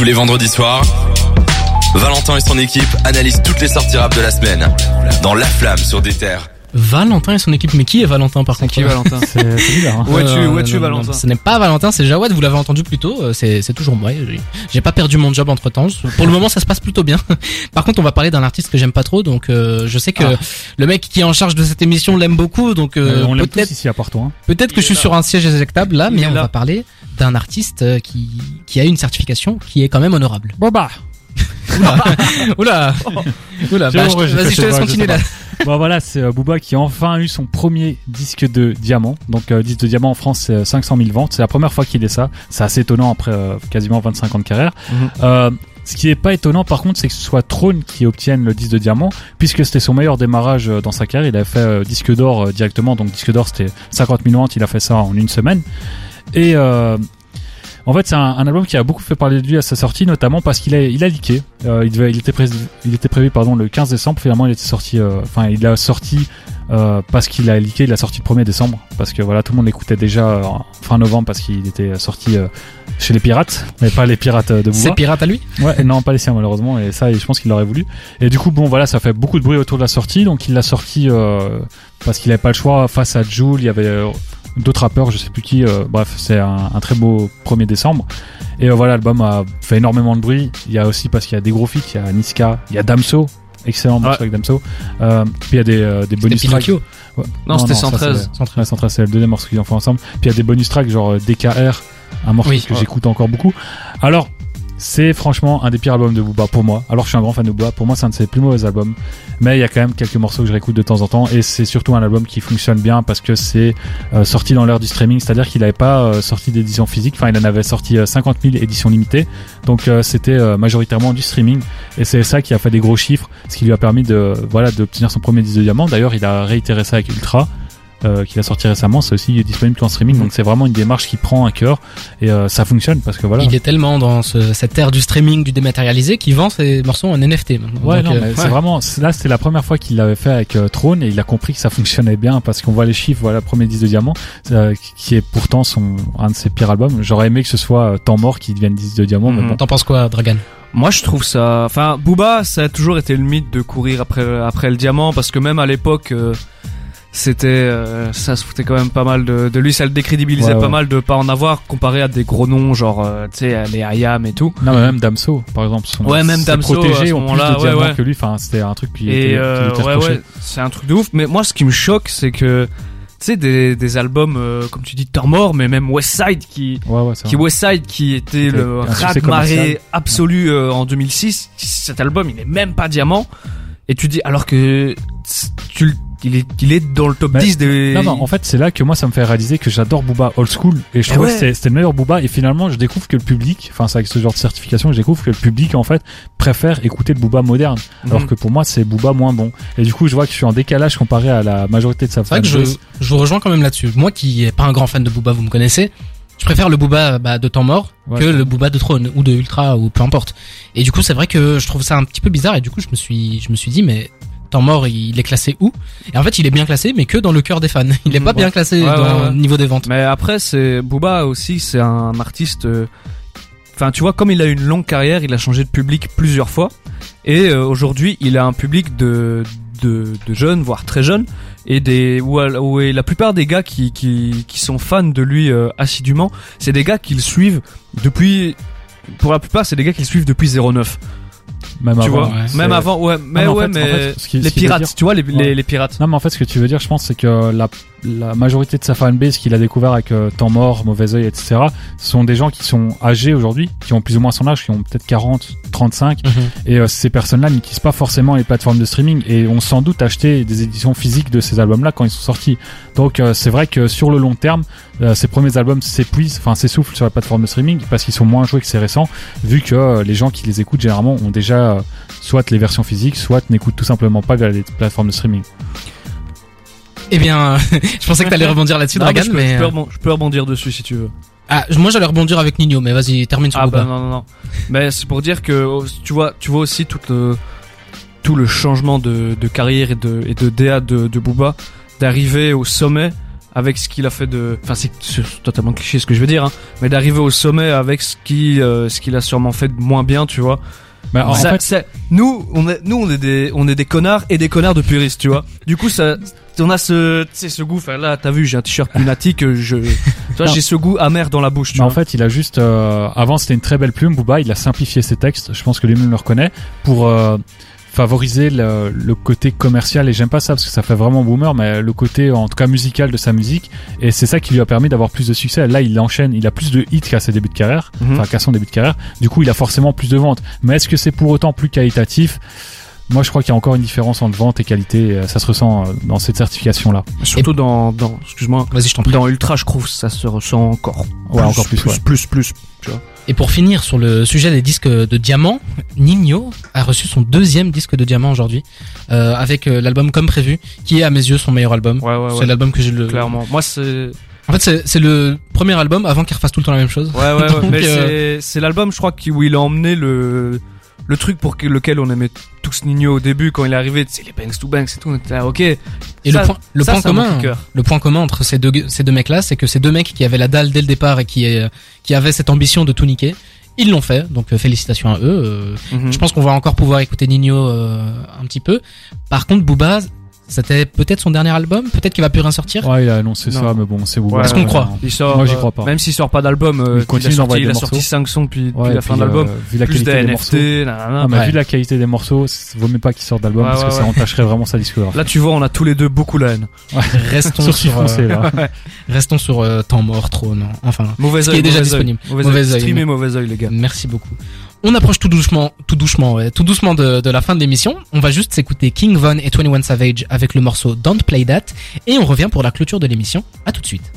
Tous les vendredis soirs, Valentin et son équipe analysent toutes les sorties rap de la semaine dans La Flamme sur des terres. Valentin et son équipe. Mais qui est Valentin par contre Qui Valentin C'est c'est bizarre. hein. Où es-tu Euh, Où es-tu non, non, non, Valentin Ce n'est pas Valentin, c'est Jawad, vous l'avez entendu plus tôt, euh, c'est c'est toujours moi. J'ai- J'ai pas perdu mon job entre temps. Pour le moment, ça se passe plutôt bien. Par contre, on va parler d'un artiste que j'aime pas trop, donc euh, je sais que Ah. le mec qui est en charge de cette émission l'aime beaucoup, donc euh, Euh, on l'aime tous peut-être ici à part toi. hein. peut-être que je suis sur un siège éjectable là, Il mais on là. va parler d'un artiste qui qui a une certification qui est quand même honorable. Bon bah. Oula, oula, C'est bah, bon, je- vas-y, te laisse continuer là. Bon voilà, c'est euh, Booba qui a enfin eu son premier disque de diamant. Donc euh, disque de diamant en France, c'est euh, 500 000 ventes. C'est la première fois qu'il est ça. C'est assez étonnant après euh, quasiment 25 ans de carrière. Mhm. Euh, ce qui est pas étonnant par contre, c'est que ce soit Throne qui obtienne le disque de diamant, puisque c'était son meilleur démarrage euh, dans sa carrière. Il a fait euh, disque d'or euh, directement. Donc disque d'or c'était 50 000 ventes. Il a fait ça en une semaine. Et euh, en fait, c'est un, un album qui a beaucoup fait parler de lui à sa sortie, notamment parce qu'il a, il a leaké. Euh, il, devait, il, était pré- il était prévu pardon, le 15 décembre. Finalement, il était sorti. euh, Enfin, il a sorti euh, parce qu'il a leaké. Il a sorti le 1er décembre parce que voilà, tout le monde l'écoutait déjà fin novembre parce qu'il était sorti euh, chez les pirates, mais pas les pirates de C'est Booba. pirate à lui? Ouais, non, pas les siens malheureusement. Et ça, je pense qu'il l'aurait voulu. Et du coup, bon, voilà, ça fait beaucoup de bruit autour de la sortie. Donc, il l'a sorti euh, parce qu'il avait pas le choix face à Joule. Il y avait euh, d'autres rappeurs, je sais plus qui. euh, bref, c'est un, un très beau 1er décembre. Et euh, voilà, l'album a fait énormément de bruit. Il y a aussi parce qu'il y a des gros feats. Il y a Niska, il y a Damso. Excellent morceau Ouais. avec Damso. Euh, puis il y a des, euh, des C'était bonus tracks. Ouais. Non, c'était ça, 113. c'est- Ouais, 113, c'est le deuxième morceau qu'ils ont fait ensemble. Puis il y a des bonus tracks genre euh, DKR, un morceau Oui. que j'écoute encore beaucoup. Alors, c'est franchement un des pires albums de Booba pour moi. Alors je suis un grand fan de Booba, pour moi c'est un de ses plus mauvais albums. Mais il y a quand même quelques morceaux que je réécoute de temps en temps et c'est surtout un album qui fonctionne bien parce que c'est euh, sorti dans l'ère du streaming, c'est-à-dire qu'il n'avait pas euh, sorti d'édition physique, enfin il en avait sorti euh, 50 000 éditions limitées. Donc euh, c'était euh, majoritairement du streaming et c'est ça qui a fait des gros chiffres, ce qui lui a permis de voilà d'obtenir son premier disque de diamant. D'ailleurs, il a réitéré ça avec Ultra. Euh, qu'il a sorti récemment, c'est aussi disponible qu'en streaming, donc c'est vraiment une démarche qui prend à cœur et euh, ça fonctionne parce que voilà. Il est tellement dans ce- cette ère du streaming, du dématérialisé, qu'il vend ses morceaux en NFT. maintenant. Ouais, Donc, non, euh, mais c'est vraiment, là, c'était la première fois qu'il l'avait fait avec euh, Throne et il a compris que ça fonctionnait bien parce qu'on voit les chiffres, voilà, premier disque de diamant, euh, qui est pourtant son, un de ses pires albums. J'aurais aimé que ce soit euh, Temps Mort qui devienne disque de diamant, mais Mhm. bon. T'en penses quoi, Dragan? Moi, je trouve ça. Enfin, Booba, ça a toujours été le mythe de courir après après le diamant, parce que même à l'époque, euh, c'était, euh, ça se foutait quand même pas mal de, de lui. Ça le décrédibilisait Ouais, pas mal de pas en avoir comparé à des gros noms, genre, euh, tu sais, les Ayam et tout. Non, mais même Damso, par exemple, son, Ouais, même Damso, ce ont plus de ouais, diamants ouais. que lui. Enfin, c'était un truc qui Et était, qui euh, lui était ouais, c'est un truc de ouf. Mais moi, ce qui me choque, c'est que, tu sais, des, des albums, euh, comme tu dis, mort, mais même Westside qui, Ouais, ouais, qui. Westside qui était le commercial. marée absolu euh, en 2006 cet album il est même pas diamant et tu dis alors que tu le- il est il est dans le top Mais- 10 des Non, non, en fait, c'est là que moi, ça me fait réaliser que j'adore Booba old school et je Eh trouve ouais. que c'était le meilleur Booba et finalement, je découvre que le public, enfin, c'est avec ce genre de certification que je découvre que le public, en fait, préfère écouter le Booba moderne. Alors Mhm. que pour moi, c'est Booba moins bon. Et du coup, je vois que je suis en décalage comparé à la majorité de sa C'est vrai que je, je vous rejoins quand même là-dessus. Moi qui est pas un grand fan de Booba, vous me connaissez, je préfère le Booba bah, de temps mort Ouais, que le Booba de Throne ou de Ultra ou peu importe. Et du coup, c'est vrai que je trouve ça un petit peu bizarre et du coup, je me suis, je me suis dit, mais temps mort, il est classé où Et en fait, il est bien classé, mais que dans le cœur des fans. Il est Mhm, pas ouais. bien classé Ouais, dans ouais, niveau des ventes. mais après c'est Booba aussi c'est un artiste euh, enfin tu vois comme il a une longue carrière il a changé de public plusieurs fois et euh, aujourd'hui il a un public de de, de jeunes voire très jeunes et des où, la plupart des gars qui qui qui sont fans de lui euh, assidûment c'est des gars qui le suivent depuis pour la plupart c'est des gars qui le suivent depuis 09 Même tu avant, vois ouais. même avant ouais mais mais en ouais fait- en mais fait, ce qui- les pirates dire- tu vois les, Ouais. les, les pirates Non, mais en fait, ce que tu veux dire, je pense, c'est que la, la majorité de sa fanbase qu'il a découvert avec euh, Temps Mort, Mauvais Oeil, etc., sont des gens qui sont âgés aujourd'hui, qui ont plus ou moins son âge, qui ont peut-être 40, 35, Mhm. et euh, ces personnes-là n'utilisent pas forcément les plateformes de streaming et ont sans doute acheté des éditions physiques de ces albums-là quand ils sont sortis. Donc euh, c'est vrai que sur le long terme, euh, ces premiers albums s'épuisent, enfin s'essoufflent sur la plateforme de streaming parce qu'ils sont moins joués que ces récents, vu que euh, les gens qui les écoutent généralement ont déjà euh, soit les versions physiques, soit n'écoutent tout simplement pas via les plateformes de streaming. Eh bien, je pensais que t'allais rebondir là-dessus, Non, Dragan, je, peux, mais je, peux euh, je peux rebondir dessus si tu veux ah, moi j'allais rebondir avec Nino, mais vas-y, termine sur Ah Booba. bah non non non. Mais c'est pour dire que tu vois tu vois aussi tout le tout le changement de, de carrière et de et de DA de, de Booba d'arriver au sommet avec ce qu'il a fait de, enfin c'est totalement cliché ce que je veux dire, hein, mais d'arriver au sommet avec ce qui, euh, ce qu'il a sûrement fait de moins bien, tu vois. Bah, en Ça- fait, ça- nous, on est, nous, on est des, on est des connards et des connards de puristes, tu vois. Du coup, ça, on a ce, ce goût. Enfin, là, t'as vu, j'ai un t-shirt lunatique, euh, je, vois, Non. j'ai ce goût amer dans la bouche, tu Mais en vois. fait, il a juste. euh, avant, c'était une très belle plume. Booba, il a simplifié ses textes. Je pense que lui-même le reconnaît pour euh, favoriser le, le côté commercial. Et j'aime pas ça parce que ça fait vraiment boomer, mais le côté, en tout cas, musical de sa musique. Et c'est ça qui lui a permis d'avoir plus de succès. Là, il enchaîne. Il a plus de hits qu'à ses débuts de carrière. Mhm. Enfin, qu'à son début de carrière. Du coup, il a forcément plus de ventes. Mais est-ce que c'est pour autant plus qualitatif? Moi, je crois qu'il y a encore une différence entre vente et qualité. euh, Ça se ressent euh, dans cette certification-là. Surtout dans, dans, excuse-moi, Vas-y, je t'en prie. dans Ultra, je trouve que ça se ressent encore. Ouais, encore plus, plus, ouais. plus, plus, tu vois. Et pour finir sur le sujet des disques de diamant, Nino a reçu son deuxième disque de diamant aujourd'hui, euh, avec euh, l'album Comme prévu, qui est à mes yeux son meilleur album. Ouais, ouais, C'est ouais. l'album que j'ai le. Clairement. Moi, c'est, En fait, c'est- c'est le premier album avant qu'il refasse tout le temps la même chose. ouais, ouais, ouais. Donc, mais euh, c'est, c'est l'album, je crois, qui, où il a emmené le, le truc pour que- lequel on aimait tous Nino au début quand il est arrivé, c'est les bangs to bangs et tout, on était là, ok. Et Ça- le point, le ça, point commun, le point commun entre ces deux, ces deux mecs-là, c'est que ces deux mecs qui avaient la dalle dès le départ et qui, euh, qui avaient cette ambition de tout niquer, ils l'ont fait. Donc euh, félicitations à eux. Euh, Mhm. Je pense qu'on va encore pouvoir écouter Nino euh, un petit peu. Par contre, Booba, c'était peut-être son dernier album? Peut-être qu'il va plus rien sortir? Ouais, il a annoncé Non. ça, mais bon, c'est. Ouais, Est-ce qu'on croit? Il sort, Moi, j'y euh, crois pas. Même s'il sort pas d'album, euh, Il continue il a sorti, il a sorti morceaux. 5 sons depuis, depuis Ouais, la fin de l'album. euh, vu la plus qualité des morceaux. nanana. Ah, mais Ouais. vu la qualité des morceaux, c- vaut mieux pas qu'il sorte d'album Ouais, parce ouais, que ça entacherait vraiment sa discographie. Là, tu vois, on a tous les deux beaucoup la haine. Restons sur, euh, foncé, là. restons sur euh, Temps mort, trône. Enfin, Mauvais Ce qui œil, est déjà disponible. œil. Mauvais, œil. œil. Streamer mauvais œil, les gars. merci beaucoup. On approche tout doucement, tout doucement, tout doucement de, de la fin de l'émission. On va juste s'écouter King Von et 21 Savage avec le morceau Don't Play That et on revient pour la clôture de l'émission. À tout de suite.